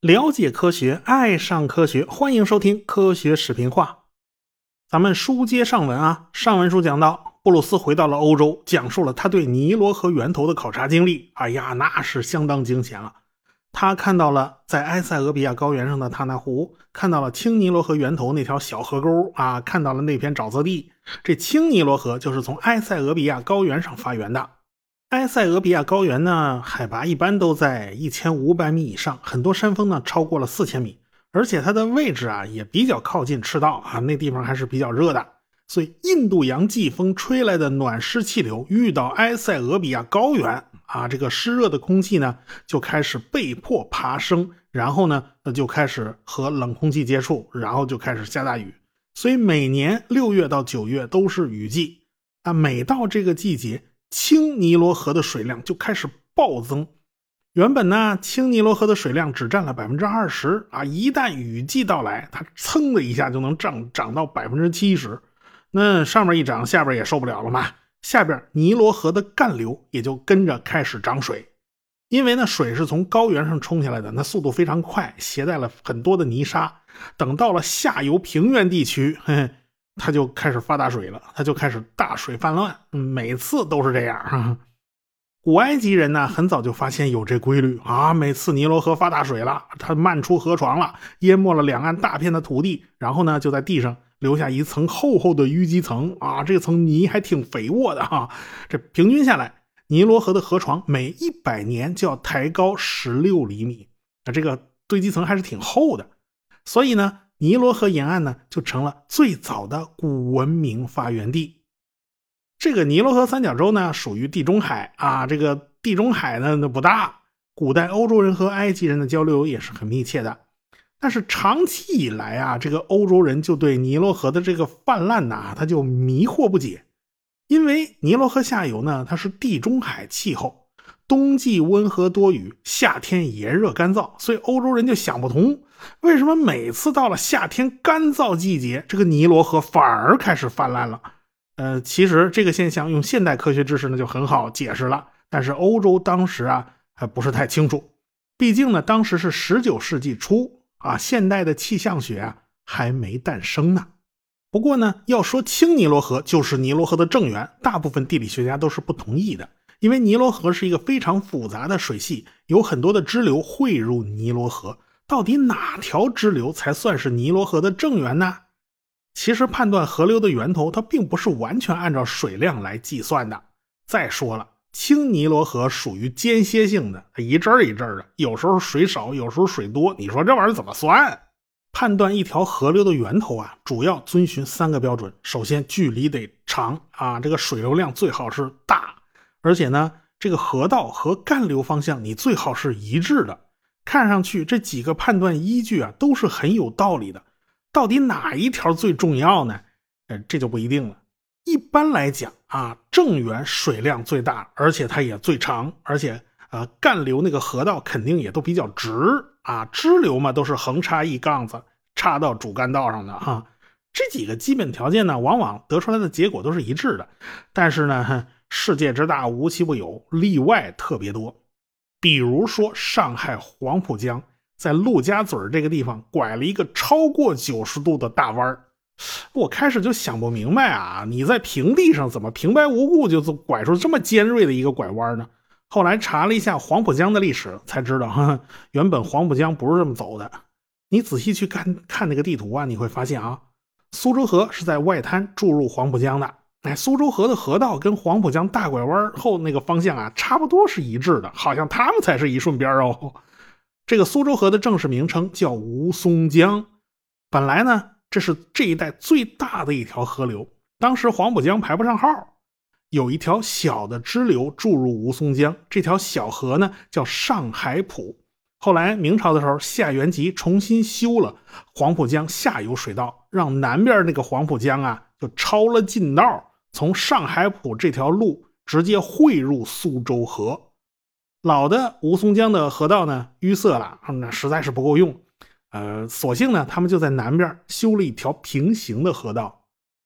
了解科学，爱上科学，欢迎收听《科学视频化》。咱们书接上文啊，上文书讲到，布鲁斯回到了欧洲，讲述了他对尼罗河源头的考察经历。哎呀，那是相当惊险了。他看到了在埃塞俄比亚高原上的塔纳湖，看到了青尼罗河源头那条小河沟啊，看到了那片沼泽地。这青尼罗河就是从埃塞俄比亚高原上发源的。埃塞俄比亚高原呢，海拔一般都在一千五百米以上，很多山峰呢超过了四千米，而且它的位置啊也比较靠近赤道啊，那地方还是比较热的，所以印度洋季风吹来的暖湿气流遇到埃塞俄比亚高原啊，这个湿热的空气呢就开始被迫爬升，然后呢那就开始和冷空气接触，然后就开始下大雨，所以每年六月到九月都是雨季啊，每到这个季节。青尼罗河的水量就开始暴增，原本呢，青尼罗河的水量只占了百分之二十啊，一旦雨季到来，它噌的一下就能涨涨到百分之七十，那上面一涨，下边也受不了了嘛，下边尼罗河的干流也就跟着开始涨水，因为呢，水是从高原上冲下来的，那速度非常快，携带了很多的泥沙，等到了下游平原地区，嘿嘿。他就开始发大水了，他就开始大水泛滥，每次都是这样。古埃及人呢，很早就发现有这规律啊，每次尼罗河发大水了，它漫出河床了，淹没了两岸大片的土地，然后呢，就在地上留下一层厚厚的淤积层啊，这层泥还挺肥沃的哈。这平均下来，尼罗河的河床每一百年就要抬高十六厘米，那这个堆积层还是挺厚的，所以呢。尼罗河沿岸呢，就成了最早的古文明发源地。这个尼罗河三角洲呢，属于地中海啊。这个地中海呢，那不大。古代欧洲人和埃及人的交流也是很密切的。但是长期以来啊，这个欧洲人就对尼罗河的这个泛滥呐，他就迷惑不解。因为尼罗河下游呢，它是地中海气候，冬季温和多雨，夏天炎热干燥，所以欧洲人就想不通。为什么每次到了夏天干燥季节，这个尼罗河反而开始泛滥了？呃，其实这个现象用现代科学知识呢就很好解释了，但是欧洲当时啊还不是太清楚，毕竟呢当时是十九世纪初啊，现代的气象学啊还没诞生呢。不过呢，要说青尼罗河就是尼罗河的正源，大部分地理学家都是不同意的，因为尼罗河是一个非常复杂的水系，有很多的支流汇入尼罗河。到底哪条支流才算是尼罗河的正源呢？其实判断河流的源头，它并不是完全按照水量来计算的。再说了，青尼罗河属于间歇性的，一阵儿一阵儿的，有时候水少，有时候水多。你说这玩意儿怎么算？判断一条河流的源头啊，主要遵循三个标准：首先，距离得长啊，这个水流量最好是大，而且呢，这个河道和干流方向你最好是一致的。看上去这几个判断依据啊都是很有道理的，到底哪一条最重要呢？呃，这就不一定了。一般来讲啊，正源水量最大，而且它也最长，而且啊干流那个河道肯定也都比较直啊，支流嘛都是横插一杠子插到主干道上的哈。这几个基本条件呢，往往得出来的结果都是一致的。但是呢，世界之大无奇不有，例外特别多。比如说，上海黄浦江在陆家嘴这个地方拐了一个超过九十度的大弯儿我开始就想不明白啊，你在平地上怎么平白无故就拐出这么尖锐的一个拐弯呢？后来查了一下黄浦江的历史，才知道 哈，原本黄浦江不是这么走的。你仔细去看看那个地图啊，你会发现啊，苏州河是在外滩注入黄浦江的。哎，苏州河的河道跟黄浦江大拐弯后那个方向啊，差不多是一致的，好像他们才是一顺边哦。这个苏州河的正式名称叫吴淞江，本来呢，这是这一带最大的一条河流，当时黄浦江排不上号，有一条小的支流注入吴淞江，这条小河呢叫上海浦。后来明朝的时候，夏元吉重新修了黄浦江下游水道，让南边那个黄浦江啊就超了近道。从上海浦这条路直接汇入苏州河，老的吴淞江的河道呢淤塞了，那实在是不够用。呃，索性呢，他们就在南边修了一条平行的河道。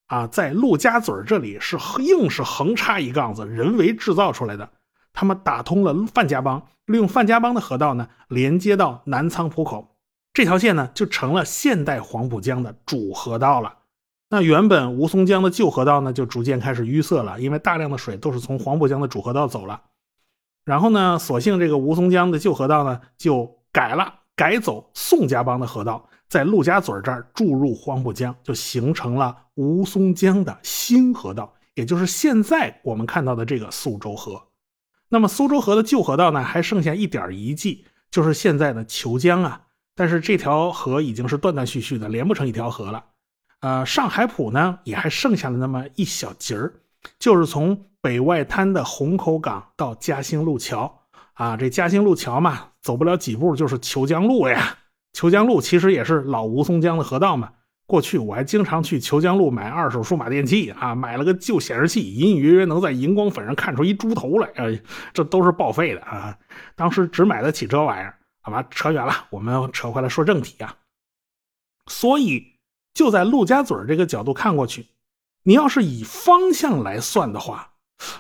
啊，在陆家嘴这里是硬是横插一杠子，人为制造出来的。他们打通了范家浜，利用范家浜的河道呢，连接到南仓浦口，这条线呢就成了现代黄浦江的主河道了。那原本吴淞江的旧河道呢，就逐渐开始淤塞了，因为大量的水都是从黄浦江的主河道走了。然后呢，索性这个吴淞江的旧河道呢，就改了，改走宋家浜的河道。在陆家嘴这儿注入黄浦江，就形成了吴淞江的新河道，也就是现在我们看到的这个苏州河。那么苏州河的旧河道呢，还剩下一点遗迹，就是现在的虬江啊。但是这条河已经是断断续续的，连不成一条河了。呃，上海浦呢，也还剩下了那么一小截儿，就是从北外滩的虹口港到嘉兴路桥啊。这嘉兴路桥嘛，走不了几步就是虬江路呀。虬江路其实也是老吴淞江的河道嘛。过去我还经常去虬江路买二手数码电器啊，买了个旧显示器，隐隐约约能在荧光粉上看出一猪头来，呃，这都是报废的啊。当时只买得起这玩意儿，好吧，扯远了，我们扯回来说正题啊。所以就在陆家嘴这个角度看过去，你要是以方向来算的话，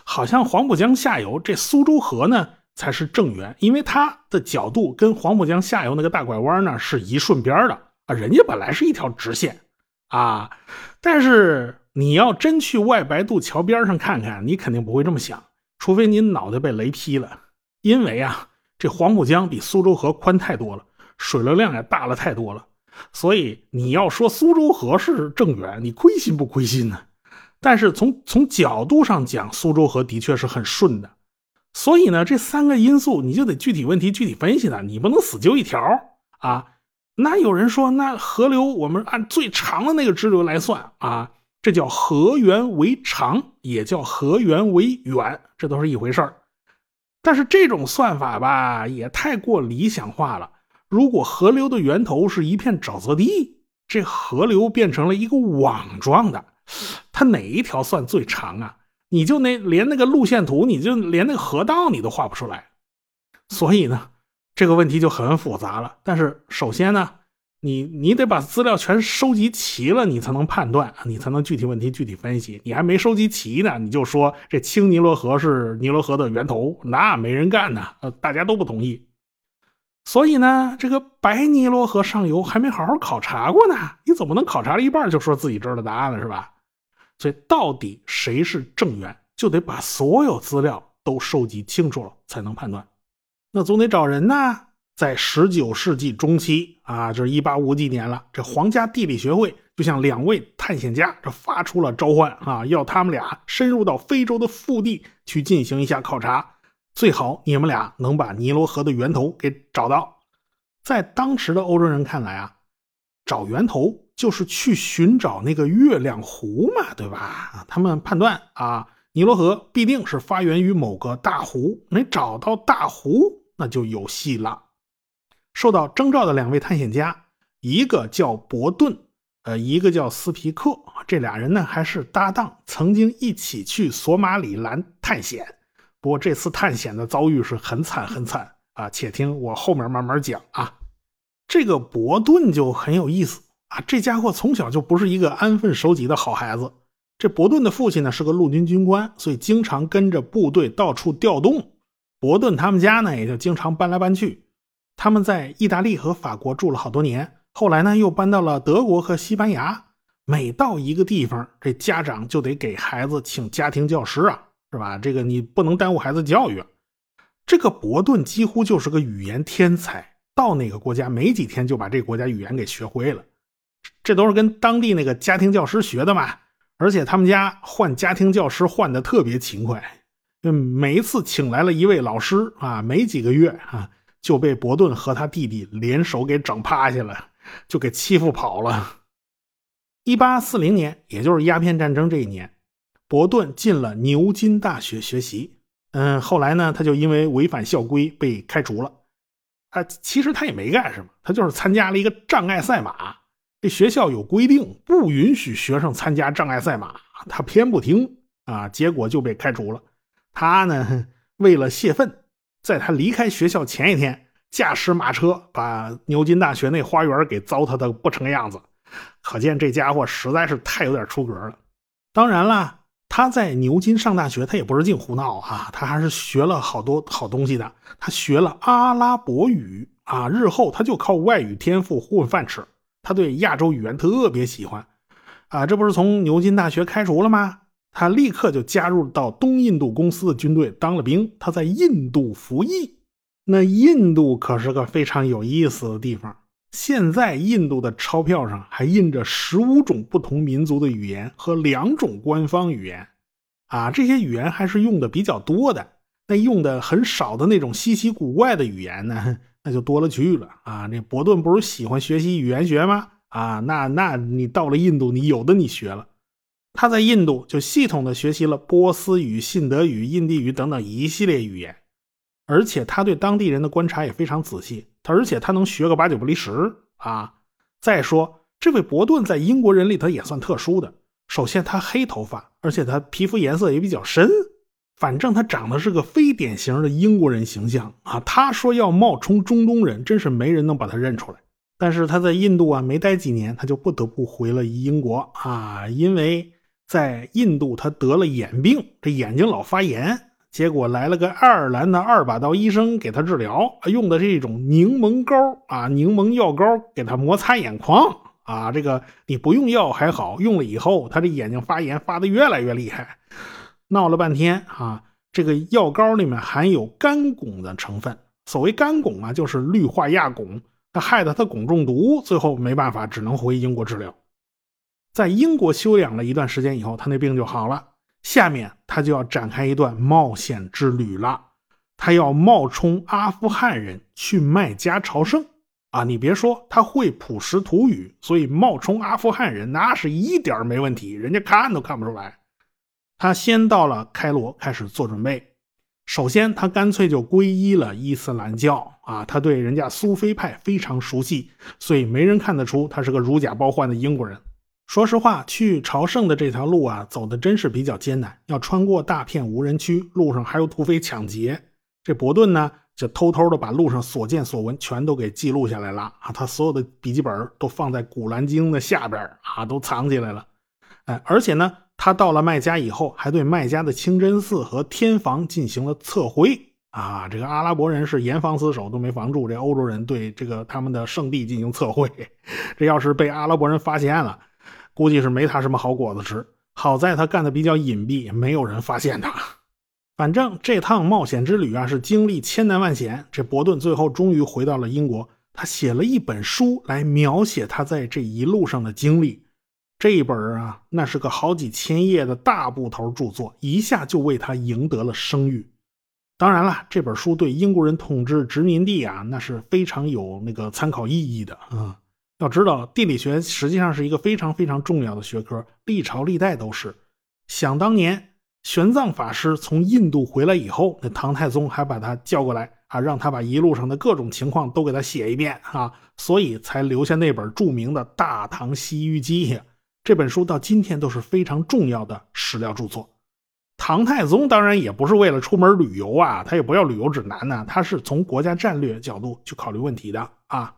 好像黄浦江下游这苏州河呢。才是正源，因为它的角度跟黄浦江下游那个大拐弯呢是一顺边的啊，人家本来是一条直线啊。但是你要真去外白渡桥边上看看，你肯定不会这么想，除非你脑袋被雷劈了。因为啊，这黄浦江比苏州河宽太多了，水流量也大了太多了，所以你要说苏州河是正源，你亏心不亏心呢？但是从从角度上讲，苏州河的确是很顺的。所以呢，这三个因素你就得具体问题具体分析了，你不能死揪一条啊。那有人说，那河流我们按最长的那个支流来算啊，这叫河源为长，也叫河源为远，这都是一回事儿。但是这种算法吧，也太过理想化了。如果河流的源头是一片沼泽地，这河流变成了一个网状的，它哪一条算最长啊？你就那连那个路线图，你就连那个河道你都画不出来，所以呢，这个问题就很复杂了。但是首先呢，你你得把资料全收集齐了，你才能判断，你才能具体问题具体分析。你还没收集齐呢，你就说这青尼罗河是尼罗河的源头，那没人干呢，呃，大家都不同意。所以呢，这个白尼罗河上游还没好好考察过呢，你怎么能考察了一半就说自己知道答案了，是吧？所以，到底谁是正源，就得把所有资料都收集清楚了，才能判断。那总得找人呢。在十九世纪中期啊，就是一八五几年了，这皇家地理学会就向两位探险家这发出了召唤啊，要他们俩深入到非洲的腹地去进行一下考察，最好你们俩能把尼罗河的源头给找到。在当时的欧洲人看来啊，找源头。就是去寻找那个月亮湖嘛，对吧？他们判断啊，尼罗河必定是发源于某个大湖。没找到大湖，那就有戏了。受到征召的两位探险家，一个叫伯顿，呃，一个叫斯皮克。这俩人呢还是搭档，曾经一起去索马里兰探险。不过这次探险的遭遇是很惨很惨啊！且听我后面慢慢讲啊。这个伯顿就很有意思。啊，这家伙从小就不是一个安分守己的好孩子。这伯顿的父亲呢是个陆军军官，所以经常跟着部队到处调动。伯顿他们家呢也就经常搬来搬去。他们在意大利和法国住了好多年，后来呢又搬到了德国和西班牙。每到一个地方，这家长就得给孩子请家庭教师啊，是吧？这个你不能耽误孩子教育。这个伯顿几乎就是个语言天才，到哪个国家没几天就把这个国家语言给学会了。这都是跟当地那个家庭教师学的嘛，而且他们家换家庭教师换的特别勤快，就每一次请来了一位老师啊，没几个月啊就被伯顿和他弟弟联手给整趴下了，就给欺负跑了。一八四零年，也就是鸦片战争这一年，伯顿进了牛津大学学习。嗯，后来呢，他就因为违反校规被开除了。啊，其实他也没干什么，他就是参加了一个障碍赛马。这学校有规定，不允许学生参加障碍赛马，他偏不听啊，结果就被开除了。他呢，为了泄愤，在他离开学校前一天，驾驶马车把牛津大学那花园给糟蹋的不成样子。可见这家伙实在是太有点出格了。当然啦，他在牛津上大学，他也不是净胡闹啊，他还是学了好多好东西的。他学了阿拉伯语啊，日后他就靠外语天赋混饭吃。他对亚洲语言特别喜欢啊，这不是从牛津大学开除了吗？他立刻就加入到东印度公司的军队当了兵。他在印度服役。那印度可是个非常有意思的地方。现在印度的钞票上还印着十五种不同民族的语言和两种官方语言，啊，这些语言还是用的比较多的。那用的很少的那种稀奇古怪的语言呢，那就多了去了啊。那伯顿不是喜欢学习语言学吗？啊，那那你到了印度，你有的你学了。他在印度就系统的学习了波斯语、信德语、印地语等等一系列语言。而且他对当地人的观察也非常仔细，他而且他能学个八九不离十啊！再说这位伯顿在英国人里头也算特殊的，首先他黑头发，而且他皮肤颜色也比较深，反正他长得是个非典型的英国人形象啊！他说要冒充中东人，真是没人能把他认出来。但是他在印度啊没待几年，他就不得不回了英国啊，因为在印度他得了眼病，这眼睛老发炎。结果来了个爱尔兰的二把刀医生给他治疗，用的是一种柠檬膏啊，柠檬药膏给他摩擦眼眶啊。这个你不用药还好，用了以后他这眼睛发炎发的越来越厉害，闹了半天啊。这个药膏里面含有干汞的成分，所谓干汞啊，就是氯化亚汞，他害得他汞中毒，最后没办法，只能回英国治疗。在英国休养了一段时间以后，他那病就好了。下面他就要展开一段冒险之旅了，他要冒充阿富汗人去麦加朝圣啊！你别说，他会普什图语，所以冒充阿富汗人那是一点没问题，人家看都看不出来。他先到了开罗，开始做准备。首先，他干脆就皈依了伊斯兰教啊！他对人家苏菲派非常熟悉，所以没人看得出他是个如假包换的英国人。说实话，去朝圣的这条路啊，走的真是比较艰难，要穿过大片无人区，路上还有土匪抢劫。这伯顿呢，就偷偷的把路上所见所闻全都给记录下来了啊，他所有的笔记本都放在《古兰经》的下边啊，都藏起来了。哎，而且呢，他到了麦加以后，还对麦加的清真寺和天房进行了测绘啊。这个阿拉伯人是严防死守，都没防住这欧洲人对这个他们的圣地进行测绘。这要是被阿拉伯人发现了，估计是没他什么好果子吃。好在他干的比较隐蔽，没有人发现他。反正这趟冒险之旅啊，是经历千难万险。这伯顿最后终于回到了英国，他写了一本书来描写他在这一路上的经历。这一本啊，那是个好几千页的大部头著作，一下就为他赢得了声誉。当然了，这本书对英国人统治殖民地啊，那是非常有那个参考意义的啊。要知道，地理学实际上是一个非常非常重要的学科，历朝历代都是。想当年，玄奘法师从印度回来以后，那唐太宗还把他叫过来啊，让他把一路上的各种情况都给他写一遍啊，所以才留下那本著名的《大唐西域记》。这本书到今天都是非常重要的史料著作。唐太宗当然也不是为了出门旅游啊，他也不要旅游指南呢，他是从国家战略角度去考虑问题的啊。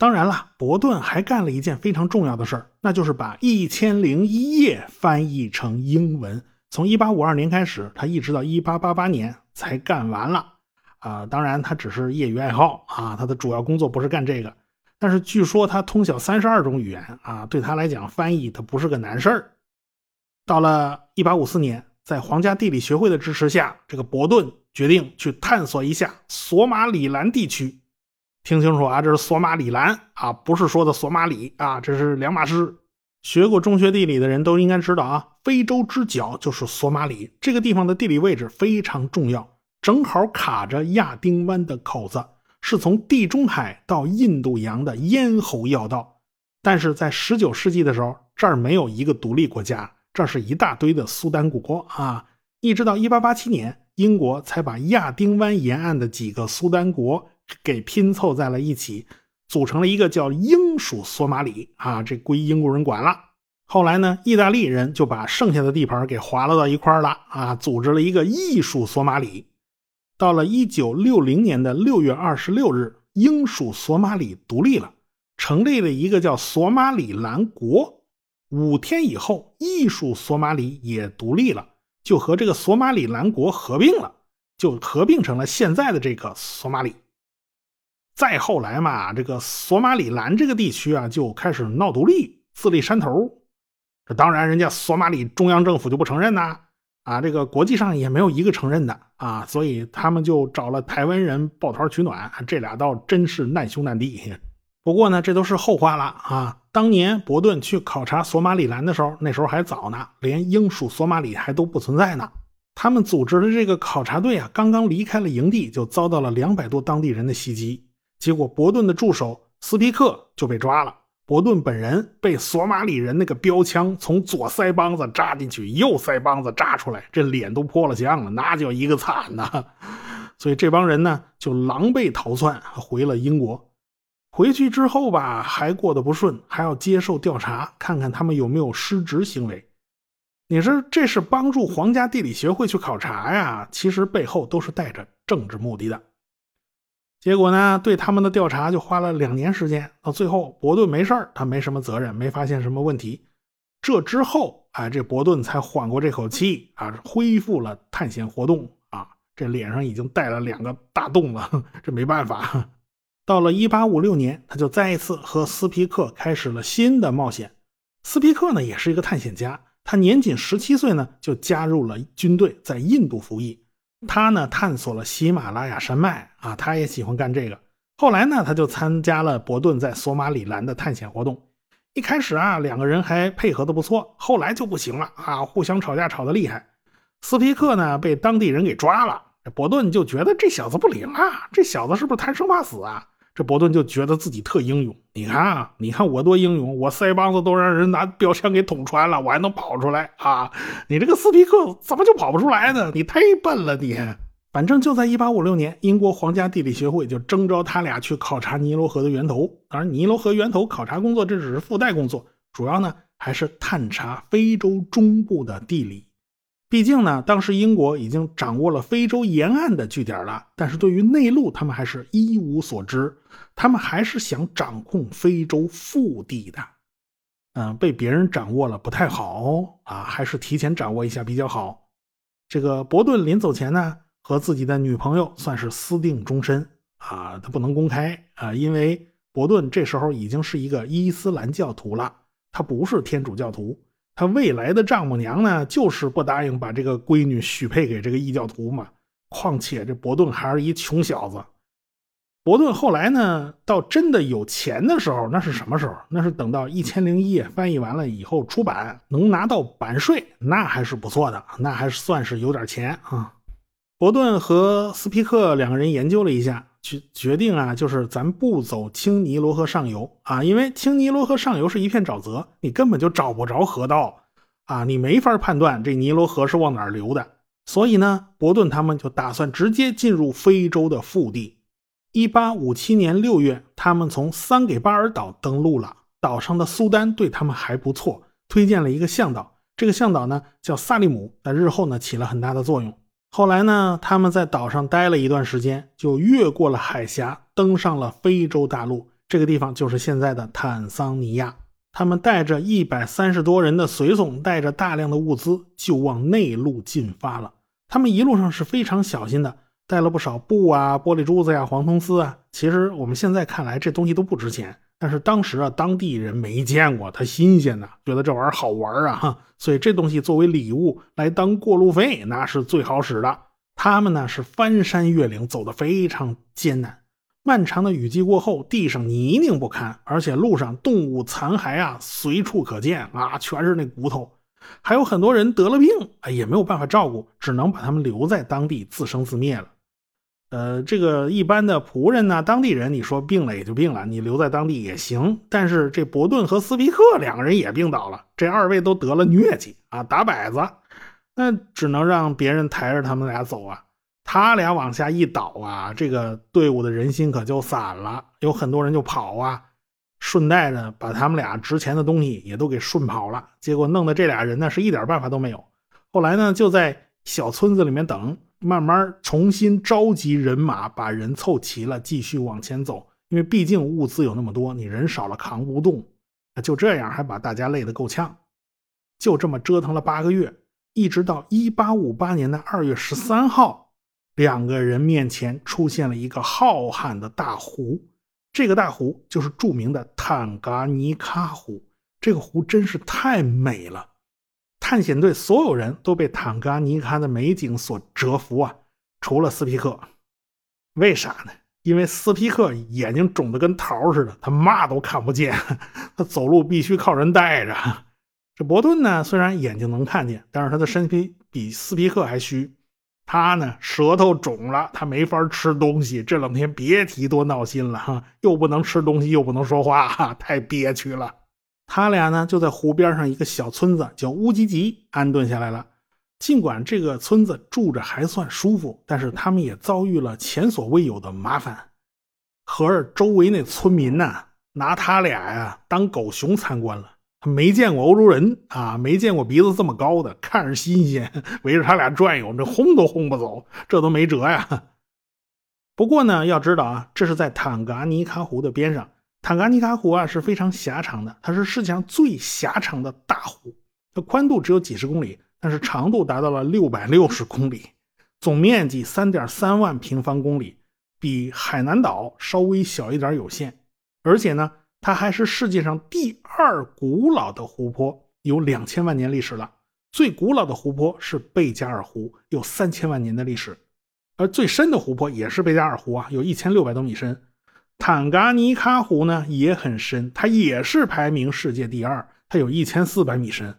当然了，伯顿还干了一件非常重要的事儿，那就是把《一千零一夜》翻译成英文。从1852年开始，他一直到1888年才干完了。啊，当然他只是业余爱好啊，他的主要工作不是干这个。但是据说他通晓三十二种语言啊，对他来讲翻译他不是个难事儿。到了1854年，在皇家地理学会的支持下，这个伯顿决定去探索一下索马里兰地区。听清楚啊，这是索马里兰啊，不是说的索马里啊，这是两码事。学过中学地理的人都应该知道啊，非洲之角就是索马里这个地方的地理位置非常重要，正好卡着亚丁湾的口子，是从地中海到印度洋的咽喉要道。但是在十九世纪的时候，这儿没有一个独立国家，这是一大堆的苏丹国啊。一直到一八八七年，英国才把亚丁湾沿岸的几个苏丹国。给拼凑在了一起，组成了一个叫英属索马里啊，这归英国人管了。后来呢，意大利人就把剩下的地盘给划拉到一块了啊，组织了一个艺属索马里。到了一九六零年的六月二十六日，英属索马里独立了，成立了一个叫索马里兰国。五天以后，艺术索马里也独立了，就和这个索马里兰国合并了，就合并成了现在的这个索马里。再后来嘛，这个索马里兰这个地区啊，就开始闹独立，自立山头。这当然，人家索马里中央政府就不承认呐，啊，这个国际上也没有一个承认的啊，所以他们就找了台湾人抱团取暖，这俩倒真是难兄难弟。不过呢，这都是后话了啊。当年伯顿去考察索马里兰的时候，那时候还早呢，连英属索马里还都不存在呢。他们组织的这个考察队啊，刚刚离开了营地，就遭到了两百多当地人的袭击。结果，伯顿的助手斯皮克就被抓了。伯顿本人被索马里人那个标枪从左腮帮子扎进去，右腮帮子扎出来，这脸都破了相了，那叫一个惨呐！所以这帮人呢，就狼狈逃窜回了英国。回去之后吧，还过得不顺，还要接受调查，看看他们有没有失职行为。你说这是帮助皇家地理学会去考察呀？其实背后都是带着政治目的的。结果呢，对他们的调查就花了两年时间，到最后伯顿没事他没什么责任，没发现什么问题。这之后，哎，这伯顿才缓过这口气啊，恢复了探险活动啊。这脸上已经带了两个大洞了，这没办法。到了1856年，他就再一次和斯皮克开始了新的冒险。斯皮克呢，也是一个探险家，他年仅十七岁呢，就加入了军队，在印度服役。他呢，探索了喜马拉雅山脉啊，他也喜欢干这个。后来呢，他就参加了伯顿在索马里兰的探险活动。一开始啊，两个人还配合的不错，后来就不行了啊，互相吵架吵得厉害。斯皮克呢，被当地人给抓了，伯顿就觉得这小子不灵啊，这小子是不是贪生怕死啊？这伯顿就觉得自己特英勇，你看啊，你看我多英勇，我腮帮子都让人拿标枪给捅穿了，我还能跑出来啊！你这个斯皮克怎么就跑不出来呢？你太笨了，你！反正就在1856年，英国皇家地理学会就征召他俩去考察尼罗河的源头。当然，尼罗河源头考察工作这只是附带工作，主要呢还是探查非洲中部的地理。毕竟呢，当时英国已经掌握了非洲沿岸的据点了，但是对于内陆，他们还是一无所知。他们还是想掌控非洲腹地的，嗯，被别人掌握了不太好啊，还是提前掌握一下比较好。这个伯顿临走前呢，和自己的女朋友算是私定终身啊，他不能公开啊，因为伯顿这时候已经是一个伊斯兰教徒了，他不是天主教徒。他未来的丈母娘呢，就是不答应把这个闺女许配给这个异教徒嘛。况且这伯顿还是一穷小子。伯顿后来呢，到真的有钱的时候，那是什么时候？那是等到《一千零一夜》翻译完了以后出版，能拿到版税，那还是不错的，那还算是有点钱啊。伯顿和斯皮克两个人研究了一下，决决定啊，就是咱不走青尼罗河上游啊，因为青尼罗河上游是一片沼泽，你根本就找不着河道啊，你没法判断这尼罗河是往哪儿流的。所以呢，伯顿他们就打算直接进入非洲的腹地。一八五七年六月，他们从桑给巴尔岛登陆了，岛上的苏丹对他们还不错，推荐了一个向导。这个向导呢叫萨利姆，在日后呢起了很大的作用。后来呢，他们在岛上待了一段时间，就越过了海峡，登上了非洲大陆。这个地方就是现在的坦桑尼亚。他们带着一百三十多人的随从，带着大量的物资，就往内陆进发了。他们一路上是非常小心的，带了不少布啊、玻璃珠子呀、黄铜丝啊。其实我们现在看来，这东西都不值钱。但是当时啊，当地人没见过，他新鲜呐，觉得这玩意儿好玩啊，所以这东西作为礼物来当过路费，那是最好使的。他们呢是翻山越岭，走得非常艰难。漫长的雨季过后，地上泥泞不堪，而且路上动物残骸啊随处可见啊，全是那骨头，还有很多人得了病，哎，也没有办法照顾，只能把他们留在当地自生自灭了。呃，这个一般的仆人呢，当地人，你说病了也就病了，你留在当地也行。但是这伯顿和斯皮克两个人也病倒了，这二位都得了疟疾啊，打摆子，那只能让别人抬着他们俩走啊。他俩往下一倒啊，这个队伍的人心可就散了，有很多人就跑啊，顺带着把他们俩值钱的东西也都给顺跑了。结果弄得这俩人呢是一点办法都没有。后来呢，就在小村子里面等。慢慢重新召集人马，把人凑齐了，继续往前走。因为毕竟物资有那么多，你人少了扛不动。就这样，还把大家累得够呛。就这么折腾了八个月，一直到一八五八年的二月十三号，两个人面前出现了一个浩瀚的大湖。这个大湖就是著名的坦噶尼喀湖。这个湖真是太美了，探险队所有人都被坦噶尼卡的美景所折服啊，除了斯皮克。为啥呢？因为斯皮克眼睛肿得跟桃似的，他嘛都看不见，他走路必须靠人带着。这伯顿呢，虽然眼睛能看见，但是他的身体比斯皮克还虚。他呢，舌头肿了，他没法吃东西。这两天别提多闹心了哈，又不能吃东西，又不能说话，太憋屈了。他俩呢，就在湖边上一个小村子叫乌吉吉安顿下来了。尽管这个村子住着还算舒服，但是他们也遭遇了前所未有的麻烦。合着周围那村民呐，拿他俩呀当狗熊参观了。没见过欧洲人啊，没见过鼻子这么高的，看着新鲜，围着他俩转悠，这轰都轰不走，这都没辙呀。不过呢，要知道啊，这是在坦噶尼卡湖的边上。坦噶尼卡湖啊是非常狭长的，它是世界上最狭长的大湖，它宽度只有几十公里。但是长度达到了六百六十公里，总面积三点三万平方公里，比海南岛稍微小一点有限。而且呢，它还是世界上第二古老的湖泊，有两千万年历史了。最古老的湖泊是贝加尔湖，有三千万年的历史。而最深的湖泊也是贝加尔湖啊，有一千六百多米深。坦噶尼喀湖呢也很深，它也是排名世界第二，它有一千四百米深。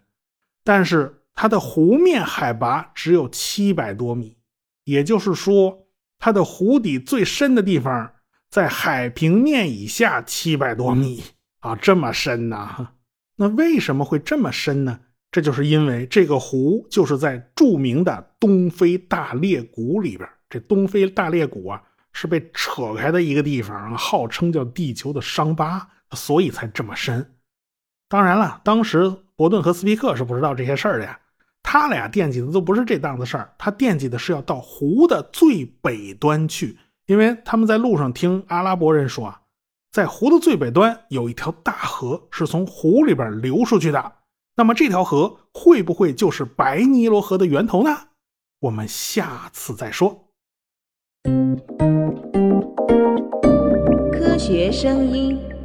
但是。它的湖面海拔只有七百多米，也就是说，它的湖底最深的地方在海平面以下七百多米啊，这么深呐？那为什么会这么深呢？这就是因为这个湖就是在著名的东非大裂谷里边。这东非大裂谷啊，是被扯开的一个地方，号称叫地球的伤疤，所以才这么深。当然了，当时伯顿和斯皮克是不知道这些事儿的呀。他俩惦记的都不是这档子事儿，他惦记的是要到湖的最北端去，因为他们在路上听阿拉伯人说啊，在湖的最北端有一条大河是从湖里边流出去的。那么这条河会不会就是白尼罗河的源头呢？我们下次再说。科学声音。